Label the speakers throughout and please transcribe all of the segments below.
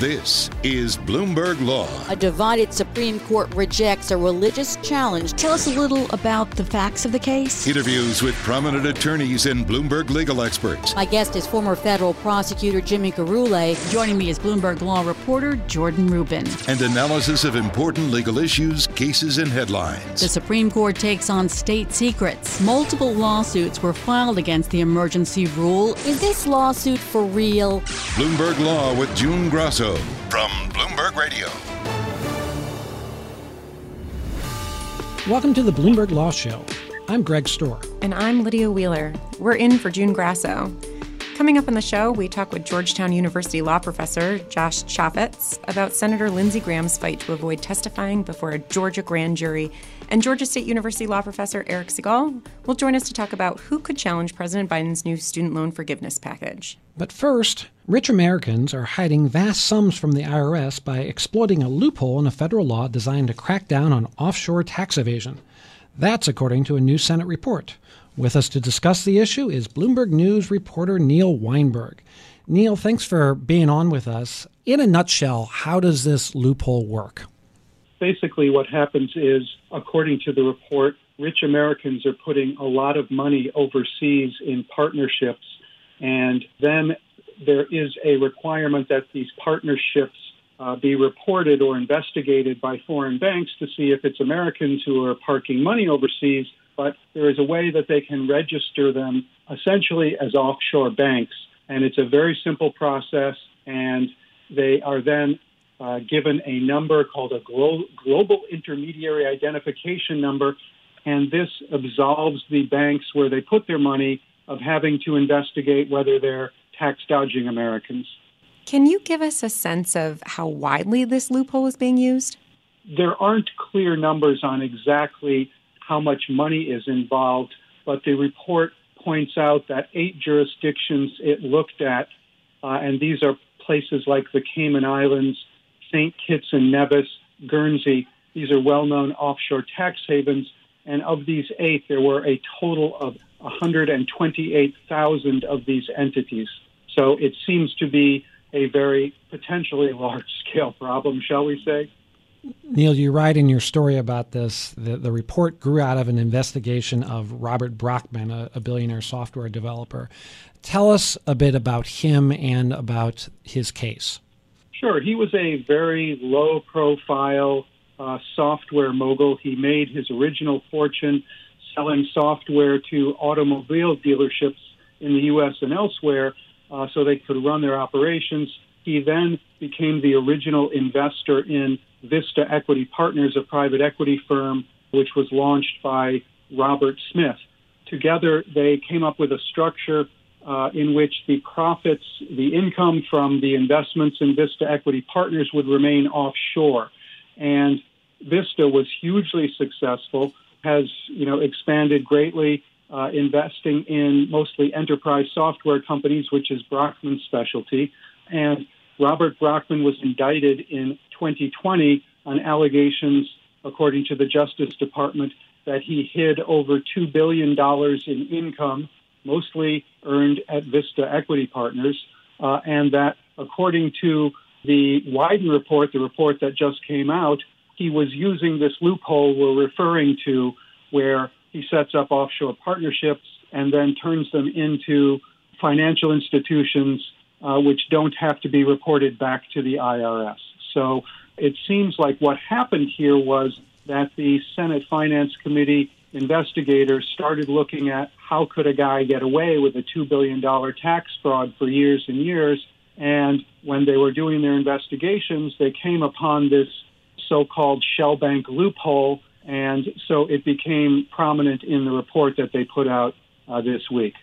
Speaker 1: This is Bloomberg Law.
Speaker 2: A divided Supreme Court rejects a religious challenge.
Speaker 3: Tell us a little about the facts of the case.
Speaker 1: Interviews with prominent attorneys and Bloomberg legal experts.
Speaker 2: My guest is former federal prosecutor Jimmy Gurulé.
Speaker 3: Joining me is Bloomberg Law reporter Jordan Rubin.
Speaker 1: And analysis of important legal issues, cases, and headlines.
Speaker 3: The Supreme Court takes on state secrets. Multiple lawsuits were filed against the emergency rule.
Speaker 2: Is this lawsuit for real?
Speaker 1: Bloomberg Law with June Grosso from Bloomberg Radio.
Speaker 4: Welcome to the Bloomberg Law Show. I'm Greg Stohr.
Speaker 5: And I'm Lydia Wheeler. We're in for June Grosso. Coming up on the show, we talk with Georgetown University law professor Josh Chafetz about Senator Lindsey Graham's fight to avoid testifying before a Georgia grand jury. And Georgia State University law professor Eric Segall will join us to talk about who could challenge President Biden's new student loan forgiveness package.
Speaker 4: But first, rich Americans are hiding vast sums from the IRS by exploiting a loophole in a federal law designed to crack down on offshore tax evasion. That's according to a new Senate report. With us to discuss the issue is Bloomberg News reporter Neil Weinberg. Neil, thanks for being on with us. In a nutshell, how does this loophole work?
Speaker 6: Basically, what happens is, according to the report, rich Americans are putting a lot of money overseas in partnerships, and then there is a requirement that these partnerships uh, be reported or investigated by foreign banks to see if it's Americans who are parking money overseas but there is a way that they can register them essentially as offshore banks. And it's a very simple process, and they are then uh, given a number called a glo- global intermediary identification number, and this absolves the banks where they put their money of having to investigate whether they're tax dodging Americans.
Speaker 5: Can you give us a sense of how widely this loophole is being used?
Speaker 6: There aren't clear numbers on exactly how much money is involved, but the report points out that eight jurisdictions it looked at, uh, and these are places like the Cayman Islands, St. Kitts and Nevis, Guernsey. These are well known offshore tax havens. And of these eight, there were a total of 128,000 of these entities. So it seems to be a very potentially large scale problem, shall we say?
Speaker 4: Neil, you write in your story about this. that the report grew out of an investigation of Robert Brockman, a, a, billionaire software developer. Tell us a bit about him and about his case.
Speaker 6: Sure. He was a very low profile uh, software mogul. He made his original fortune selling software to automobile dealerships in the U.S. and elsewhere uh, so they could run their operations. He then became the original investor in Vista Equity Partners, a private equity firm which was launched by Robert Smith. Together, they came up with a structure uh, in which the profits, the income from the investments in Vista Equity Partners would remain offshore. And Vista was hugely successful, has you know expanded greatly, uh, investing in mostly enterprise software companies, which is Brockman's specialty. And Robert Brockman was indicted in 2020 on allegations, according to the Justice Department, that he hid over $2 billion in income, mostly earned at Vista Equity Partners, uh, and that according to the Wyden report, the report that just came out, he was using this loophole we're referring to, where he sets up offshore partnerships and then turns them into financial institutions uh, which don't have to be reported back to the IRS. So it seems like what happened here was that the Senate Finance Committee investigators started looking at how could a guy get away with a $2 billion tax fraud for years and years. And when they were doing their investigations, they came upon this so called shell bank loophole. And so it became prominent in the report that they put out uh, this week.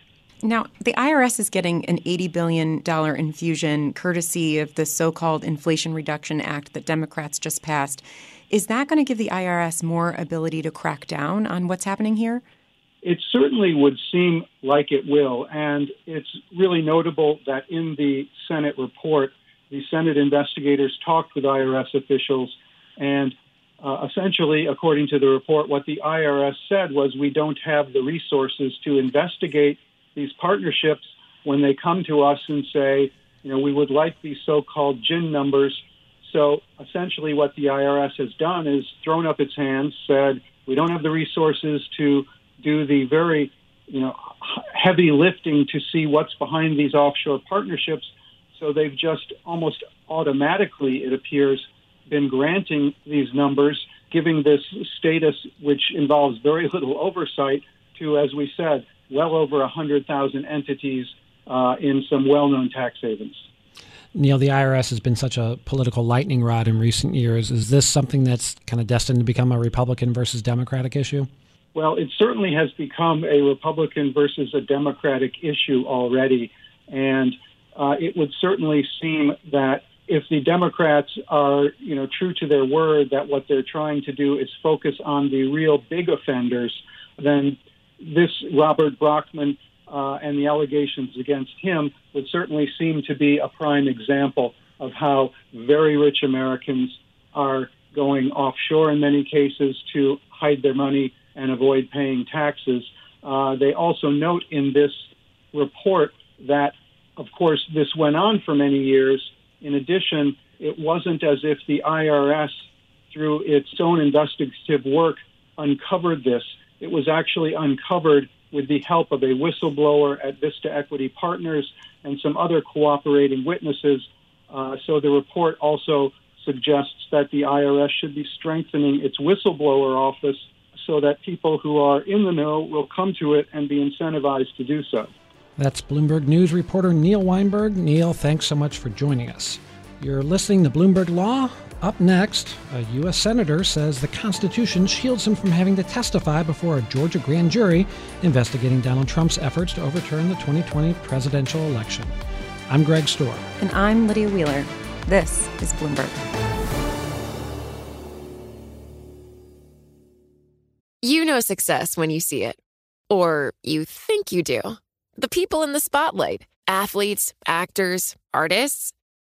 Speaker 5: Now, the IRS is getting an $80 billion infusion courtesy of the so called Inflation Reduction Act that Democrats just passed. Is that going to give the IRS more ability to crack down on what's happening here?
Speaker 6: It certainly would seem like it will. And it's really notable that in the Senate report, the Senate investigators talked with IRS officials. And uh, essentially, according to the report, what the IRS said was we don't have the resources to investigate these partnerships when they come to us and say, you know, we would like these so-called GIN numbers. So essentially, what the IRS has done is thrown up its hands, said we don't have the resources to do the very, you know, heavy lifting to see what's behind these offshore partnerships. So they've just almost automatically, it appears, been granting these numbers, giving this status, which involves very little oversight, to, as we said, well over 100,000 entities uh, in some well known tax havens.
Speaker 4: Neil, the IRS has been such a political lightning rod in recent years. Is this something that's kind of destined to become a Republican versus Democratic issue?
Speaker 6: Well, it certainly has become a Republican versus a Democratic issue already. And uh, it would certainly seem that if the Democrats are, you know, true to their word that what they're trying to do is focus on the real big offenders, then this Robert Brockman uh, and the allegations against him would certainly seem to be a prime example of how very rich Americans are going offshore in many cases to hide their money and avoid paying taxes. Uh, they also note in this report that, of course, this went on for many years. In addition, it wasn't as if the IRS, through its own investigative work, uncovered this it was actually uncovered with the help of a whistleblower at Vista Equity Partners and some other cooperating witnesses. Uh, so the report also suggests that the IRS should be strengthening its whistleblower office so that people who are in the know will come to it and be incentivized to do so.
Speaker 4: That's Bloomberg News reporter Neil Weinberg. Neil, thanks so much for joining us. You're listening to Bloomberg Law. Up next, a U.S. Senator says the Constitution shields him from having to testify before a Georgia grand jury investigating Donald Trump's efforts to overturn the 2020 presidential election. I'm Greg Stohr.
Speaker 5: And I'm Lydia Wheeler. This is Bloomberg.
Speaker 7: You know success when you see it, or you think you do. The people in the spotlight athletes, actors, artists.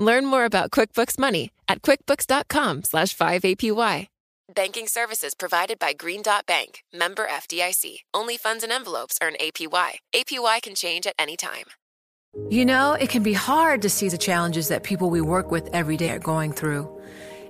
Speaker 7: Learn more about QuickBooks Money at quickbooks.com slash 5APY. Banking services provided by Green Dot Bank, member FDIC. Only funds and envelopes earn APY. APY can change at any time.
Speaker 8: You know, it can be hard to see the challenges that people we work with every day are going through.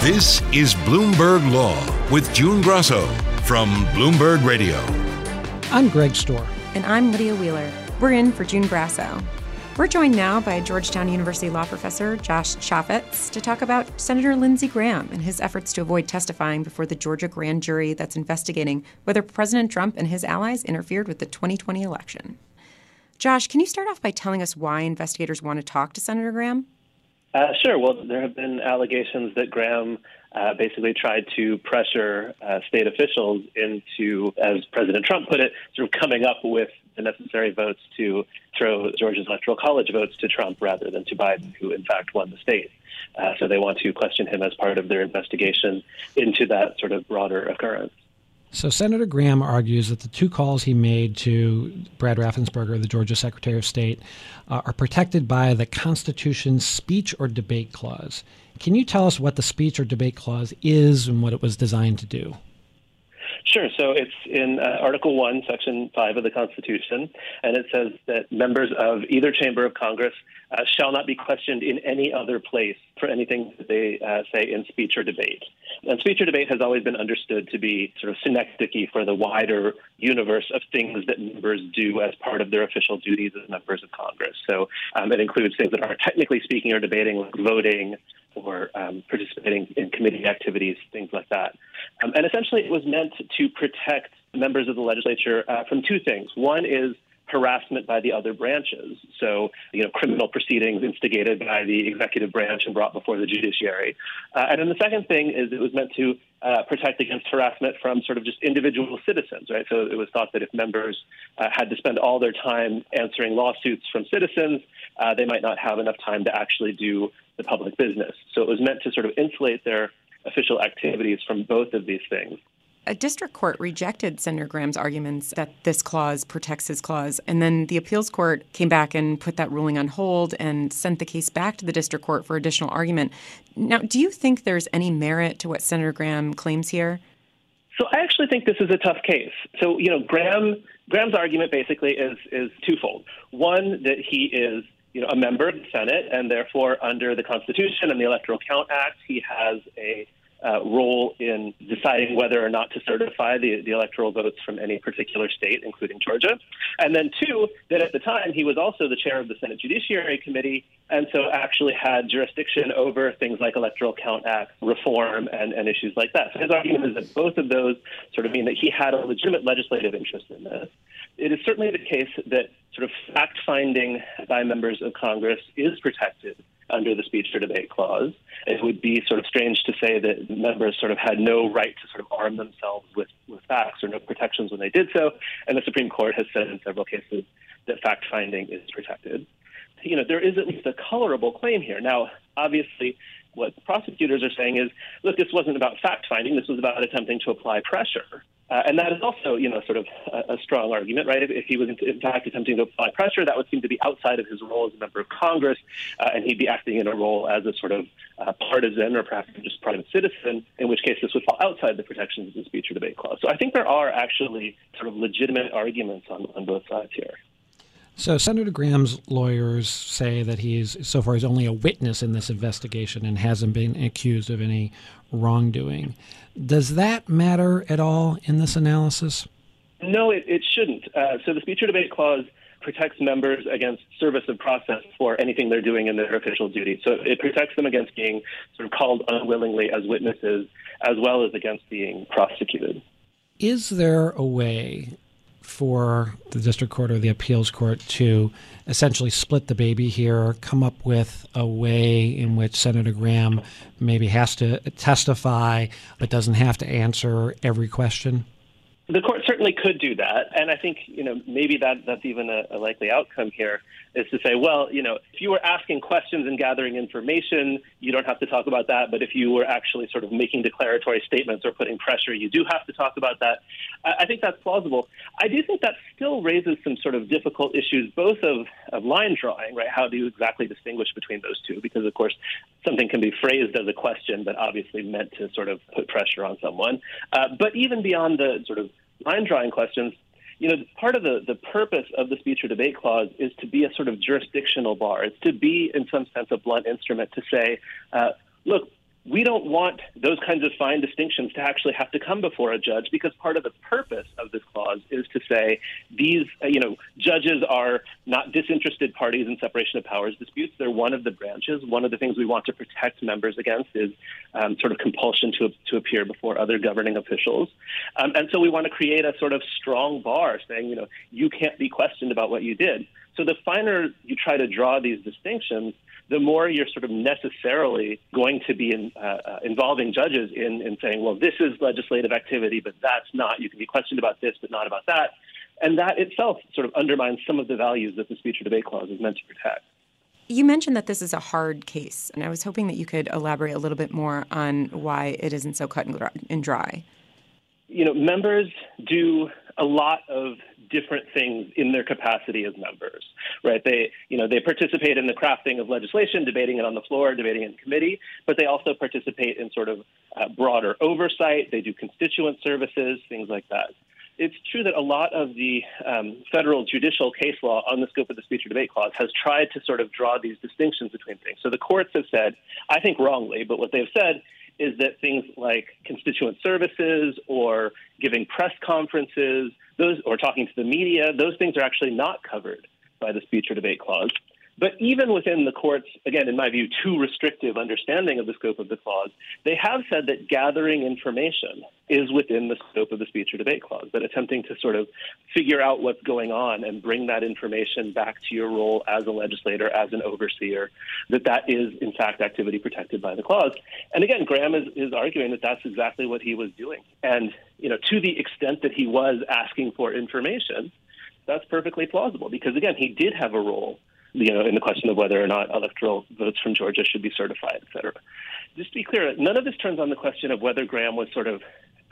Speaker 1: This is Bloomberg Law with June Grosso from Bloomberg Radio.
Speaker 4: I'm Greg Stohr.
Speaker 5: And I'm Lydia Wheeler. We're in for June Grosso. We're joined now by Georgetown University law professor Josh Chafetz to talk about Senator Lindsey Graham and his efforts to avoid testifying before the Georgia grand jury that's investigating whether President Trump and his allies interfered with the 2020 election. Josh, can you start off by telling us why investigators want to talk to Senator Graham?
Speaker 9: Uh, sure. Well, there have been allegations that Graham uh, basically tried to pressure uh, state officials into, as President Trump put it, sort of coming up with the necessary votes to throw Georgia's electoral college votes to Trump rather than to Biden, who in fact won the state. Uh, so they want to question him as part of their investigation into that sort of broader occurrence.
Speaker 4: So Senator Graham argues that the two calls he made to Brad Raffensperger, the Georgia Secretary of State, uh, are protected by the Constitution's speech or debate clause. Can you tell us what the speech or debate clause is and what it was designed to do?
Speaker 9: Sure. So it's in uh, Article 1, Section 5 of the Constitution, and it says that members of either chamber of Congress uh, shall not be questioned in any other place for anything that they uh, say in speech or debate. And speech or debate has always been understood to be sort of synecdoche for the wider universe of things that members do as part of their official duties as members of Congress. So um, it includes things that are technically speaking or debating, like voting, or um, participating in committee activities, things like that. Um, and essentially, it was meant to protect members of the legislature uh, from two things. One is harassment by the other branches. So, you know, criminal proceedings instigated by the executive branch and brought before the judiciary. Uh, and then the second thing is it was meant to uh, protect against harassment from sort of just individual citizens, right? So it was thought that if members uh, had to spend all their time answering lawsuits from citizens, uh, they might not have enough time to actually do the public business. So it was meant to sort of insulate their official activities from both of these things.
Speaker 5: A district court rejected Senator Graham's arguments that this clause protects his clause. And then the appeals court came back and put that ruling on hold and sent the case back to the district court for additional argument. Now, do you think there's any merit to what Senator Graham claims here?
Speaker 9: So I actually think this is a tough case. So, you know, Graham Graham's argument basically is is twofold. One, that he is you know, a member of the Senate, and therefore, under the Constitution and the Electoral Count Act, he has a uh, role in deciding whether or not to certify the, the electoral votes from any particular state, including Georgia. And then, two, that at the time he was also the chair of the Senate Judiciary Committee, and so actually had jurisdiction over things like Electoral Count Act reform and, and issues like that. So his argument is that both of those sort of mean that he had a legitimate legislative interest in this. It is certainly the case that sort of fact finding by members of Congress is protected under the speech or debate clause. It would be sort of strange to say that members sort of had no right to sort of arm themselves with, with facts or no protections when they did so. And the Supreme Court has said in several cases that fact finding is protected. You know, there is at least a colorable claim here. Now, obviously, what prosecutors are saying is, look, this wasn't about fact finding. This was about attempting to apply pressure. Uh, and that is also, you know, sort of a, a strong argument, right? If, if, he was in fact attempting to apply pressure, that would seem to be outside of his role as a member of Congress, uh, and he'd be acting in a role as a sort of uh, partisan or perhaps just private citizen, in which case this would fall outside the protections of the speech or debate clause. So I think there are actually sort of legitimate arguments on, on both sides here.
Speaker 4: So Senator Graham's lawyers say that he's so far he's only a witness in this investigation and hasn't been accused of any wrongdoing. Does that matter at all in this analysis?
Speaker 9: No, it, it shouldn't. Uh, so the speech or debate clause protects members against service of process for anything they're doing in their official duty. So it protects them against being sort of called unwillingly as witnesses, as well as against being prosecuted.
Speaker 4: Is there a way for the district court or the appeals court to essentially split the baby here, come up with a way in which Senator Graham maybe has to testify but doesn't have to answer every question?
Speaker 9: The court certainly could do that, and I think you know maybe that that's even a, a, likely outcome here is to say, well, you know, if you were asking questions and gathering information, you don't have to talk about that. But if you were actually sort of making declaratory statements or putting pressure, you do have to talk about that. I, I think that's plausible. I do think that still raises some sort of difficult issues, both of, of line drawing, right? How do you exactly distinguish between those two? Because of course, something can be phrased as a question, but obviously meant to sort of put pressure on someone. Uh, but even beyond the sort of line drawing questions, you know, part of the, the purpose of the speech or debate clause is to be a sort of jurisdictional bar. It's to be, in some sense, a blunt instrument to say, uh, look, we don't want those kinds of fine distinctions to actually have to come before a judge because part of the purpose of this clause is to say these, uh, you know, judges are not disinterested parties in separation of powers disputes. They're one of the branches. One of the things we want to protect members against is um, sort of compulsion to, to appear before other governing officials. Um, and so we want to create a sort of strong bar saying, you know, you can't be questioned about what you did. So the finer you try to draw these distinctions, the more you're sort of necessarily going to be in, uh, uh, involving judges in, in saying, well, this is legislative activity, but that's not. You can be questioned about this, but not about that. And that itself sort of undermines some of the values that the speech or debate clause is meant to protect.
Speaker 5: You mentioned that this is a hard case, and I was hoping that you could elaborate a little bit more on why it isn't so cut and dry.
Speaker 9: You know, members do a lot of different things in their capacity as members, right? They, you know, they participate in the crafting of legislation, debating it on the floor, debating in committee, but they also participate in sort of uh, broader oversight. They do constituent services, things like that. It's true that a lot of the um, federal judicial case law on the scope of the speech or debate clause has tried to sort of draw these distinctions between things. So the courts have said, I think wrongly, but what they've said is that things like constituent services or giving press conferences those or talking to the media, those things are actually not covered by the speech or debate clause. But even within the court's, again, in my view, too restrictive understanding of the scope of the clause, they have said that gathering information is within the scope of the speech or debate clause, that attempting to sort of figure out what's going on and bring that information back to your role as a legislator, as an overseer, that that is, in fact, activity protected by the clause. And again, Graham is, is arguing that that's exactly what he was doing. And, you know, to the extent that he was asking for information, that's perfectly plausible because, again, he did have a role you know, in the question of whether or not electoral votes from Georgia should be certified, et cetera. Just to be clear, none of this turns on the question of whether Graham was sort of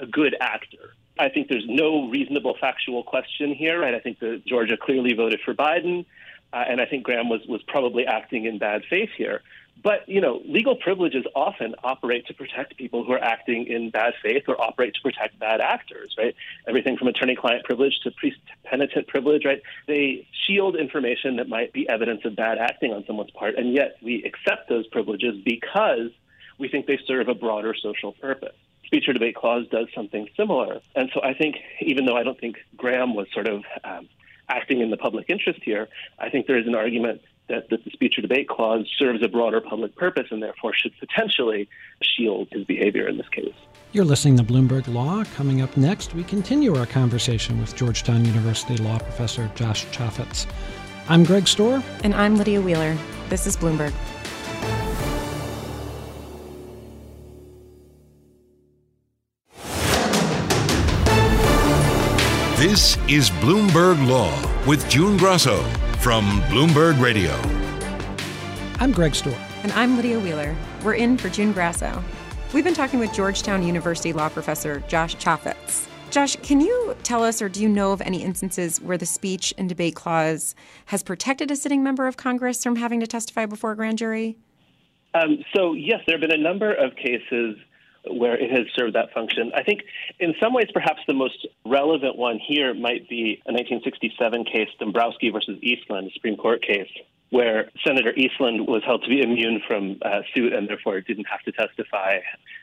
Speaker 9: a good actor. I think there's no reasonable factual question here, right? I think that Georgia clearly voted for Biden, uh, and I think Graham was was probably acting in bad faith here. But you know, legal privileges often operate to protect people who are acting in bad faith or operate to protect bad actors, right? Everything from attorney-client privilege to priest-penitent privilege, right? They shield information that might be evidence of bad acting on someone's part, and yet we accept those privileges because we think they serve a broader social purpose. Speech or debate clause does something similar, and so I think, even though I don't think Graham was sort of um, acting in the public interest here, I think there is an argument that, that the speech or debate clause serves a broader public purpose and therefore should potentially shield his behavior in this case.
Speaker 4: You're listening to Bloomberg Law. Coming up next, we continue our conversation with Georgetown University law professor Josh Chafetz. I'm Greg Stohr.
Speaker 5: And I'm Lydia Wheeler. This is Bloomberg.
Speaker 1: This is Bloomberg Law with June Grosso from Bloomberg Radio.
Speaker 4: I'm Greg Stohr.
Speaker 5: And I'm Lydia Wheeler. We're in for June Grosso. We've been talking with Georgetown University law professor Josh Chafetz. Josh, can you tell us, or do you know of any instances where the speech and debate clause has protected a sitting member of Congress from having to testify before a grand jury?
Speaker 9: Um, so, yes, there have been a number of cases where it has served that function. I think in some ways, perhaps the most relevant one here might be a 1967 case, Dombrowski versus Eastland, a Supreme Court case, where Senator Eastland was held to be immune from uh, suit and therefore didn't have to testify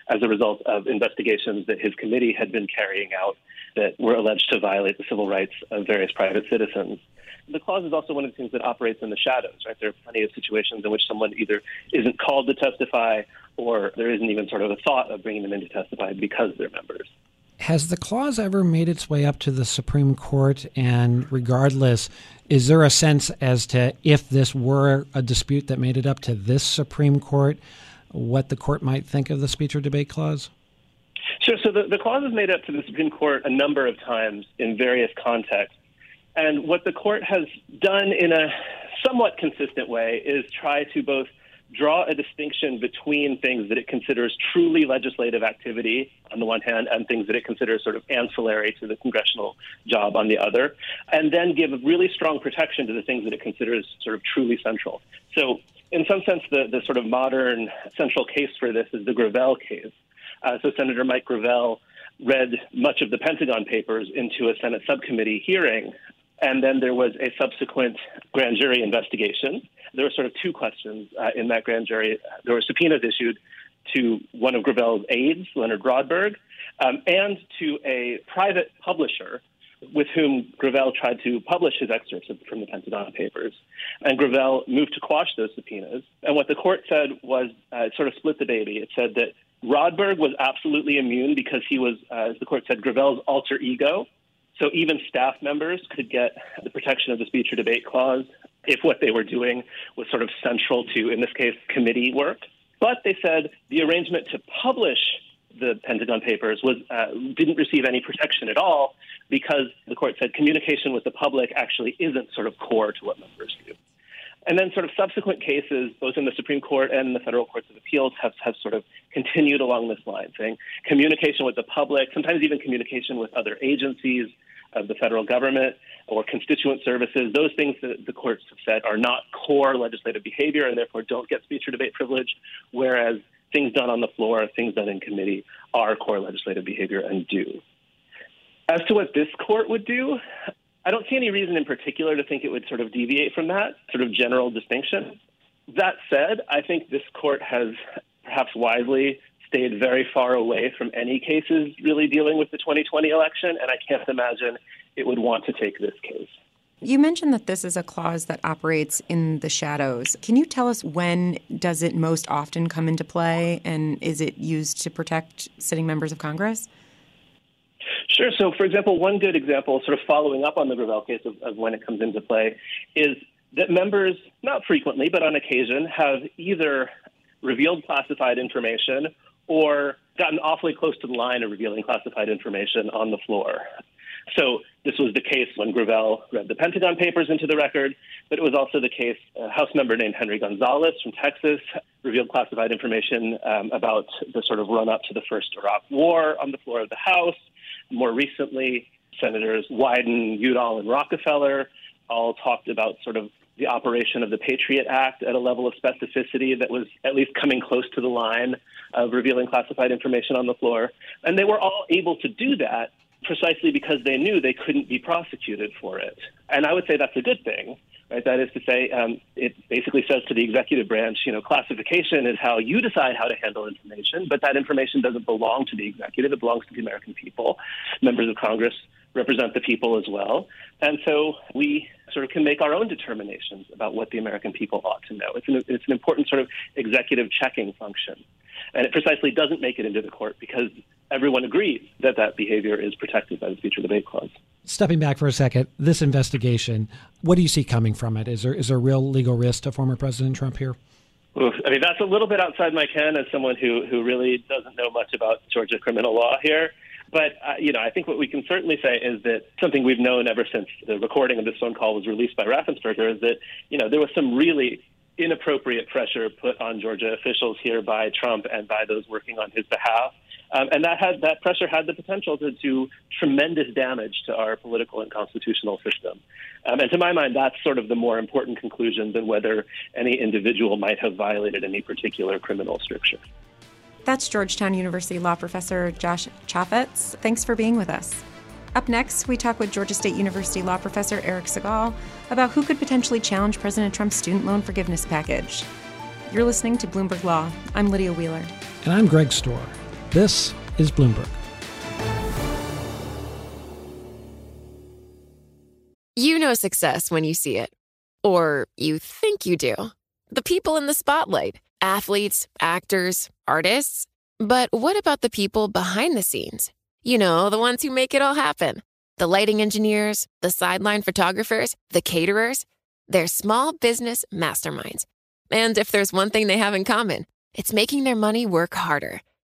Speaker 9: as a result of investigations that his committee had been carrying out that were alleged to violate the civil rights of various private citizens. The clause is also one of the things that operates in the shadows, right? There are plenty of situations in which someone either isn't called to testify or there isn't even sort of a thought of bringing them in to testify because they're members.
Speaker 4: Has the clause ever made its way up to the Supreme Court? And regardless, is there a sense as to if this were a dispute that made it up to this Supreme Court, what the court might think of the speech or debate clause?
Speaker 9: Sure. So the, the clause has made it up to the Supreme Court a number of times in various contexts. And what the court has done in a somewhat consistent way is try to both draw a distinction between things that it considers truly legislative activity on the one hand and things that it considers sort of ancillary to the congressional job on the other, and then give really strong protection to the things that it considers sort of truly central. So, in some sense, the, the sort of modern central case for this is the Gravel case. Uh, so, Senator Mike Gravel read much of the Pentagon Papers into a Senate subcommittee hearing And then there was a subsequent grand jury investigation. There were sort of two questions uh, in that grand jury. There were subpoenas issued to one of Gravel's aides, Leonard Rodberg, um, and to a private publisher with whom Gravel tried to publish his excerpts from the Pentagon Papers. And Gravel moved to quash those subpoenas. And what the court said was uh, sort of split the baby. It said that Rodberg was absolutely immune because he was, uh, as the court said, Gravel's alter ego. So even staff members could get the protection of the speech or debate clause if what they were doing was sort of central to, in this case, committee work. But they said the arrangement to publish the Pentagon Papers was uh, didn't receive any protection at all because the court said communication with the public actually isn't sort of core to what members do. And then, sort of subsequent cases, both in the Supreme Court and the federal courts of appeals, have, have sort of continued along this line, saying communication with the public, sometimes even communication with other agencies of the federal government or constituent services, those things that the courts have said are not core legislative behavior and therefore don't get speech or debate privilege, whereas things done on the floor, things done in committee are core legislative behavior and do. As to what this court would do, I don't see any reason in particular to think it would sort of deviate from that sort of general distinction. That said, I think this court has perhaps wisely stayed very far away from any cases really dealing with the 2020 election, and I can't imagine it would want to take this case.
Speaker 5: You mentioned that this is a clause that operates in the shadows. Can you tell us when does it most often come into play and is it used to protect sitting members of Congress?
Speaker 9: Sure. So, for example, one good example, sort of following up on the Gravel case of, of when it comes into play, is that members, not frequently, but on occasion, have either revealed classified information or gotten awfully close to the line of revealing classified information on the floor. So this was the case when Gravel read the Pentagon Papers into the record, but it was also the case a House member named Henry Gonzalez from Texas revealed classified information um, about the sort of run up to the first Iraq War on the floor of the House. More recently, Senators Wyden, Udall, and Rockefeller all talked about sort of the operation of the Patriot Act at a level of specificity that was at least coming close to the line of revealing classified information on the floor. And they were all able to do that precisely because they knew they couldn't be prosecuted for it. And I would say that's a good thing. Right? That is to say, um, it basically says to the executive branch, you know, classification is how you decide how to handle information, but that information doesn't belong to the executive. It belongs to the American people. Members of Congress represent the people as well. And so we sort of can make our own determinations about what the American people ought to know. It's an, it's an important sort of executive checking function. And it precisely doesn't make it into the court because everyone agrees that that behavior is protected by the or debate clause.
Speaker 4: Stepping back for a second, this investigation, what do you see coming from it? Is there is there a real legal risk to former President Trump here?
Speaker 9: Oof, I mean, that's a little bit outside my ken as someone who who really doesn't know much about Georgia criminal law here. But uh, you know, I think what we can certainly say is that something we've known ever since the recording of this phone call was released by Raffensperger is that you know there was some really inappropriate pressure put on Georgia officials here by Trump and by those working on his behalf. Um, and that had that pressure had the potential to do tremendous damage to our political and constitutional system. Um, and to my mind, that's sort of the more important conclusion than whether any individual might have violated any particular criminal stricture.
Speaker 5: That's Georgetown University law professor Josh Chafetz. Thanks for being with us. Up next, we talk with Georgia State University law professor Eric Segall about who could potentially challenge President Trump's student loan forgiveness package. You're listening to Bloomberg Law. I'm Lydia Wheeler.
Speaker 4: And I'm Greg Stohr. This is Bloomberg.
Speaker 7: You know success when you see it, or you think you do. The people in the spotlight athletes, actors, artists. But what about the people behind the scenes? You know, the ones who make it all happen the lighting engineers, the sideline photographers, the caterers. They're small business masterminds. And if there's one thing they have in common, it's making their money work harder.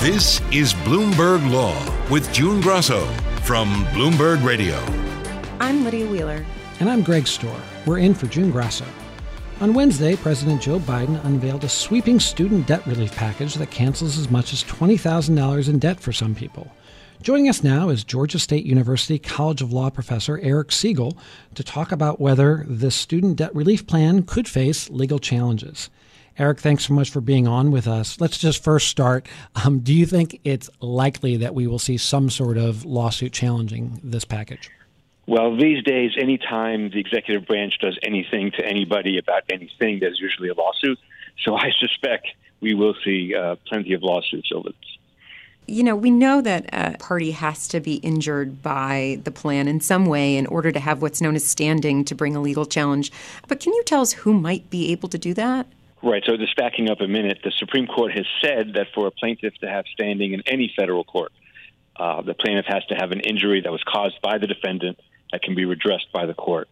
Speaker 1: This is Bloomberg Law with June Grosso from Bloomberg Radio.
Speaker 5: I'm Lydia Wheeler.
Speaker 4: And I'm Greg Stohr. We're in for June Grosso. On Wednesday, President Joe Biden unveiled a sweeping student debt relief package that cancels as much as $20,000 in debt for some people. Joining us now is Georgia State University College of Law professor Eric Segall to talk about whether this student debt relief plan could face legal challenges. Eric, thanks so much for being on with us. Let's just first start. Um, do you think it's likely that we will see some sort of lawsuit challenging this package?
Speaker 10: Well, these days, anytime the executive branch does anything to anybody about anything, there's usually a lawsuit. So I suspect we will see uh, plenty of lawsuits over this.
Speaker 5: You know, we know that a party has to be injured by the plan in some way in order to have what's known as standing to bring a legal challenge. But can you tell us who might be able to do that?
Speaker 10: Right. So, just backing up a minute, the Supreme Court has said that for a plaintiff to have standing in any federal court, uh, the plaintiff has to have an injury that was caused by the defendant that can be redressed by the court.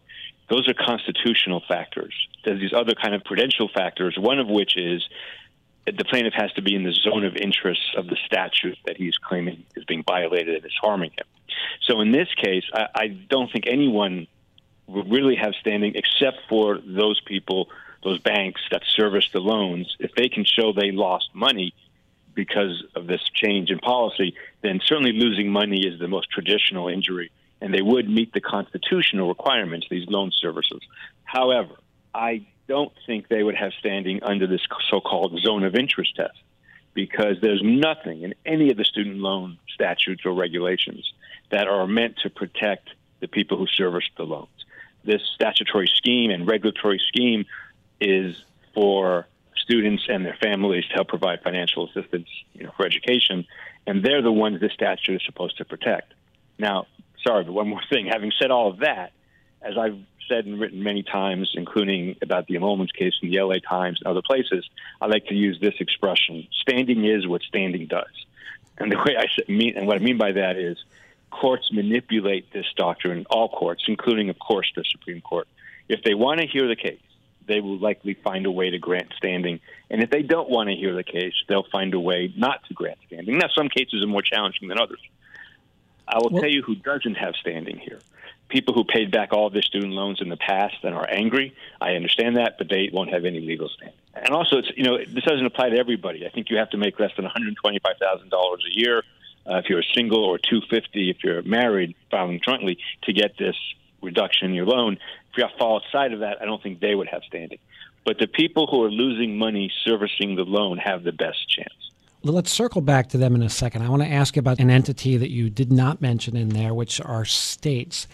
Speaker 10: Those are constitutional factors. There's these other kind of prudential factors, one of which is the plaintiff has to be in the zone of interest of the statute that he's claiming is being violated and is harming him. So, in this case, I, I don't think anyone would really have standing except for those people those banks that service the loans, if they can show they lost money because of this change in policy, then certainly losing money is the most traditional injury, and they would meet the constitutional requirements, these loan services. However, I don't think they would have standing under this so called zone of interest test because there's nothing in any of the student loan statutes or regulations that are meant to protect the people who service the loans. This statutory scheme and regulatory scheme is for students and their families to help provide financial assistance you know, for education, and they're the ones this statute is supposed to protect. Now, sorry, but one more thing. Having said all of that, as I've said and written many times, including about the emoluments case in the LA Times and other places, I like to use this expression: "Standing is what standing does." And the way I mean, and what I mean by that is, courts manipulate this doctrine. All courts, including, of course, the Supreme Court, if they want to hear the case, they will likely find a way to grant standing. And if they don't want to hear the case, they'll find a way not to grant standing. Now, some cases are more challenging than others. I will well, tell you who doesn't have standing here. People who paid back all of their student loans in the past and are angry. I understand that, but they won't have any legal standing. And also, it's you know this doesn't apply to everybody. I think you have to make less than one hundred twenty-five thousand dollars a year uh, if you're single, or two fifty if you're married, filing jointly, to get this reduction in your loan. If you fall outside of that, I don't think they would have standing. But the people who are losing money servicing the loan have the best chance.
Speaker 4: Let's circle back to them in a second. I want to ask about an entity that you did not mention in there, which are states.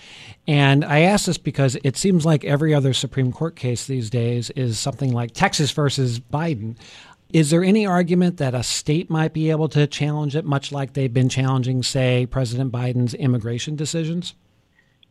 Speaker 4: And I ask this because it seems like every other Supreme Court case these days is something like Texas versus Biden. Is there any argument that a state might be able to challenge it, much like they've been challenging, say, President Biden's immigration decisions?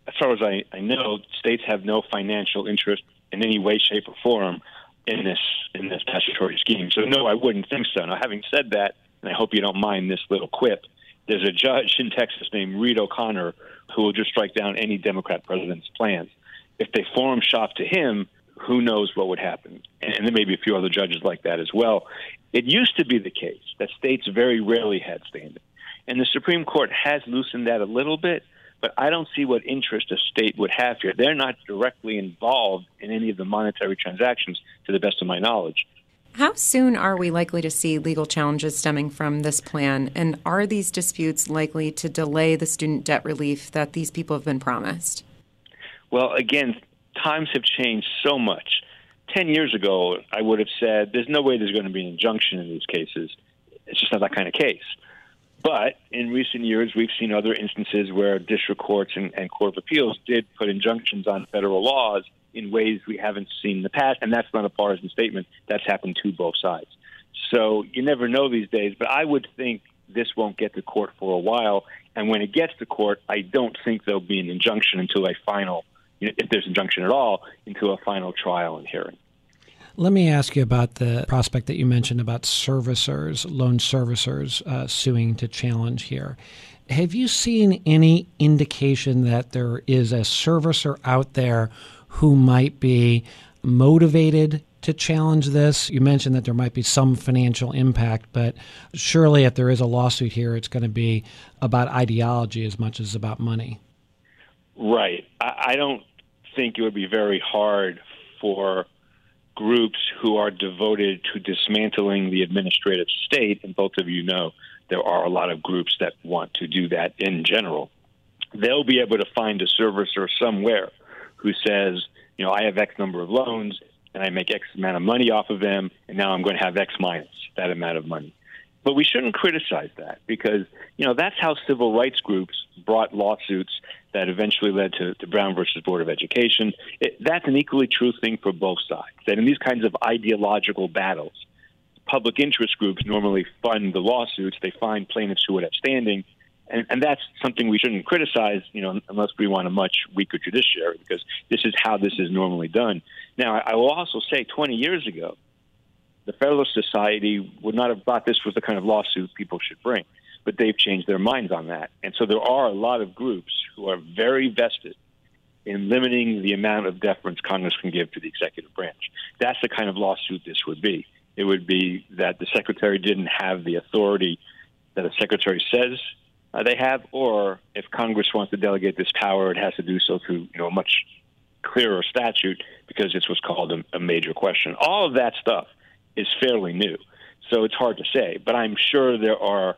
Speaker 10: As far as I, I know, states have no financial interest in any way, shape, or form in this in this statutory scheme. So no, I wouldn't think so. Now, having said that, and I hope you don't mind this little quip, there's a judge in Texas named Reed O'Connor who will just strike down any Democrat president's plans. If they forum shop to him, who knows what would happen? And there may be a few other judges like that as well. It used to be the case that states very rarely had standing. And the Supreme Court has loosened that a little bit, but I don't see what interest a state would have here. They're not directly involved in any of the monetary transactions, to the best of my knowledge.
Speaker 5: How soon are we likely to see legal challenges stemming from this plan? And are these disputes likely to delay the student debt relief that these people have been promised?
Speaker 10: Well, again, times have changed so much. Ten years ago, I would have said there's no way there's going to be an injunction in these cases. It's just not that kind of case. But in recent years, we've seen other instances where district courts and, and court of appeals did put injunctions on federal laws in ways we haven't seen in the past, and that's not a partisan statement. That's happened to both sides. So you never know these days, but I would think this won't get to court for a while. And when it gets to court, I don't think there'll be an injunction until a final, you know, if there's injunction at all, into a final trial and hearing.
Speaker 4: Let me ask you about the prospect that you mentioned about servicers, loan servicers uh, suing to challenge here. Have you seen any indication that there is a servicer out there who might be motivated to challenge this? You mentioned that there might be some financial impact, but surely if there is a lawsuit here, it's going to be about ideology as much as about money.
Speaker 10: Right. I don't think it would be very hard for groups who are devoted to dismantling the administrative state, and both of you know there are a lot of groups that want to do that in general. They'll be able to find a servicer somewhere who says, you know, I have X number of loans and I make X amount of money off of them, and now I'm going to have X minus that amount of money. But we shouldn't criticize that because, you know, that's how civil rights groups brought lawsuits that eventually led to, to Brown versus Board of Education. It, that's an equally true thing for both sides. That in these kinds of ideological battles, public interest groups normally fund the lawsuits. They find plaintiffs who would have standing, and, and that's something we shouldn't criticize, you know, unless we want a much weaker judiciary, because this is how this is normally done. Now, I will also say, 20 years ago, the Federalist Society would not have thought this was the kind of lawsuit people should bring, but they've changed their minds on that, and so there are a lot of groups who are very vested in limiting the amount of deference Congress can give to the executive branch. That's the kind of lawsuit this would be. It would be that the secretary didn't have the authority that a secretary says uh, they have, or if Congress wants to delegate this power, it has to do so through you know a much clearer statute because it's what's called a, a major question. All of that stuff is fairly new, so it's hard to say. But I'm sure there are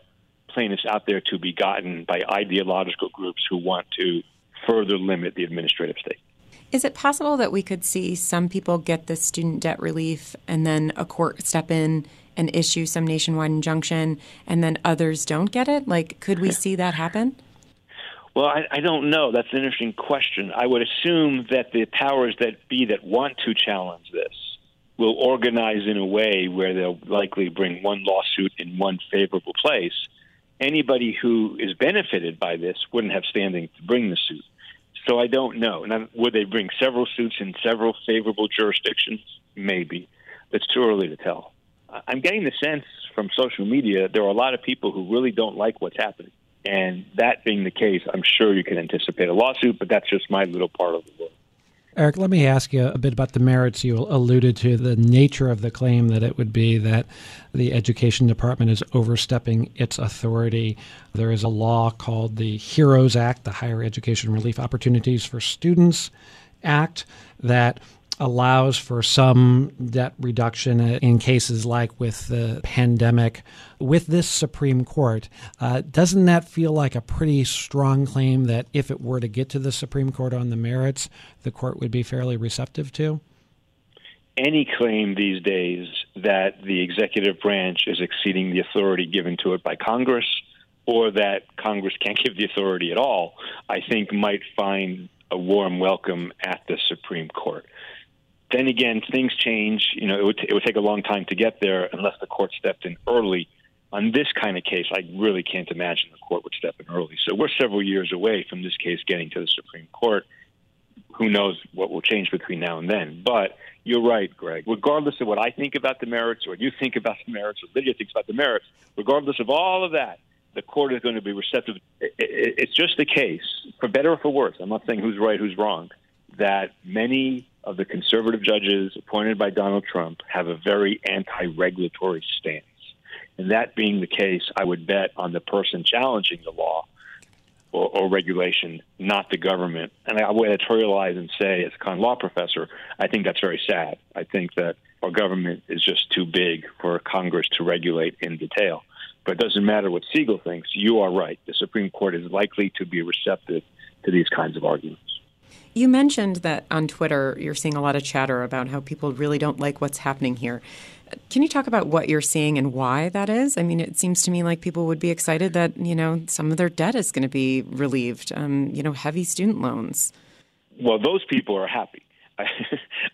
Speaker 10: plaintiffs out there to be gotten by ideological groups who want to further limit the administrative state.
Speaker 5: Is it possible that we could see some people get this student debt relief and then a court step in and issue some nationwide injunction and then others don't get it? Like, could we see that happen?
Speaker 10: Well, I, I don't know. That's an interesting question. I would assume that the powers that be that want to challenge this will organize in a way where they'll likely bring one lawsuit in one favorable place. Anybody who is benefited by this wouldn't have standing to bring the suit. So I don't know. Would they bring several suits in several favorable jurisdictions? Maybe. It's too early to tell. I'm getting the sense from social media there are a lot of people who really don't like what's happening. And that being the case, I'm sure you can anticipate a lawsuit, but that's just my little part of the world.
Speaker 4: Eric, let me ask you a bit about the merits. You alluded to the nature of the claim that it would be that the Education Department is overstepping its authority. There is a law called the HEROES Act, the Higher Education Relief Opportunities for Students Act, that allows for some debt reduction in cases like with the pandemic. With this Supreme Court, uh, doesn't that feel like a pretty strong claim that if it were to get to the Supreme Court on the merits, the court would be fairly receptive to?
Speaker 10: Any claim these days that the executive branch is exceeding the authority given to it by Congress or that Congress can't give the authority at all, I think might find a warm welcome at the Supreme Court. Then again, things change. You know, it would, t- it would take a long time to get there unless the court stepped in early. On this kind of case, I really can't imagine the court would step in early. So we're several years away from this case getting to the Supreme Court. Who knows what will change between now and then? But you're right, Greg. Regardless of what I think about the merits, or you think about the merits, or Lydia thinks about the merits, regardless of all of that, the court is going to be receptive. It's just the case, for better or for worse. I'm not saying who's right, who's wrong, that many of the conservative judges appointed by Donald Trump have a very anti regulatory stance. And that being the case, I would bet on the person challenging the law or, or, regulation, not the government. And I would editorialize and say, as a con law professor, I think that's very sad. I think that our government is just too big for Congress to regulate in detail. But it doesn't matter what Segall thinks. You are right. The Supreme Court is likely to be receptive to these kinds of arguments.
Speaker 5: You mentioned that on Twitter you're seeing a lot of chatter about how people really don't like what's happening here. Can you talk about what you're seeing and why that is? I mean, it seems to me like people would be excited that you know some of their debt is going to be relieved. Um, you know, heavy student loans.
Speaker 10: Well, those people are happy.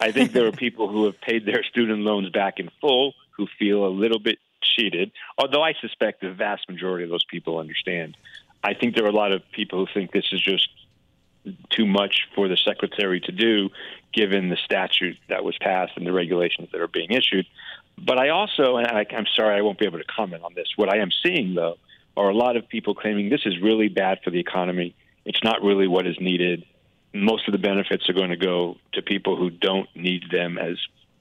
Speaker 10: I think there are people who have paid their student loans back in full who feel a little bit cheated, although I suspect the vast majority of those people understand. I think there are a lot of people who think this is just too much for the secretary to do, given the statute that was passed and the regulations that are being issued. But I also, and I, I'm sorry, I won't be able to comment on this. What I am seeing, though, are a lot of people claiming this is really bad for the economy. It's not really what is needed. Most of the benefits are going to go to people who don't need them as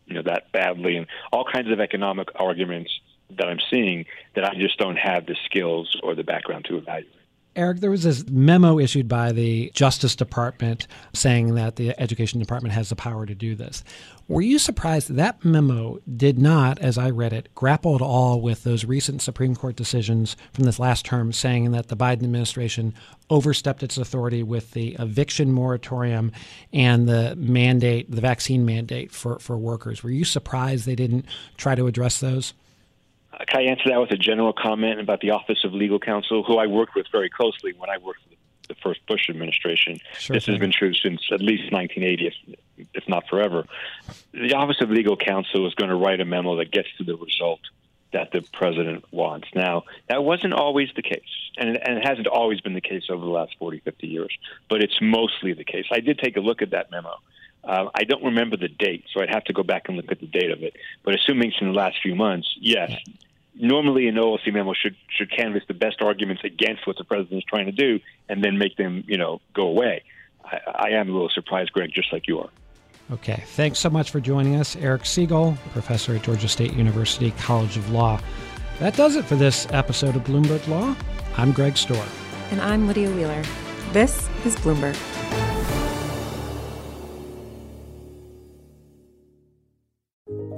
Speaker 10: you know that badly, and all kinds of economic arguments that I'm seeing that I just don't have the skills or the background to evaluate.
Speaker 4: Eric, there was this memo issued by the Justice Department saying that the Education Department has the power to do this. Were you surprised that, memo did not, as I read it, grapple at all with those recent Supreme Court decisions from this last term saying that the Biden administration overstepped its authority with the eviction moratorium and the mandate, the vaccine mandate for, for workers? Were you surprised they didn't try to address those?
Speaker 10: Can I answer that with a general comment about the Office of Legal Counsel, who I worked with very closely when I worked for the first Bush administration?
Speaker 4: Sure
Speaker 10: this
Speaker 4: thing.
Speaker 10: has been true since at least 1980, if, if not forever. The Office of Legal Counsel is going to write a memo that gets to the result that the president wants. Now, that wasn't always the case, and, and it hasn't always been the case over the last 40, 50 years, but it's mostly the case. I did take a look at that memo. Uh, I don't remember the date, so I'd have to go back and look at the date of it. But assuming it's in the last few months, yes. Normally, an OLC memo should should canvass the best arguments against what the president is trying to do, and then make them, you know, go away. I, I am a little surprised, Greg, just like you are.
Speaker 4: Okay, thanks so much for joining us, Eric Segall, professor at Georgia State University College of Law. That does it for this episode of Bloomberg Law. I'm Greg Stohr.
Speaker 5: And I'm Lydia Wheeler. This is Bloomberg.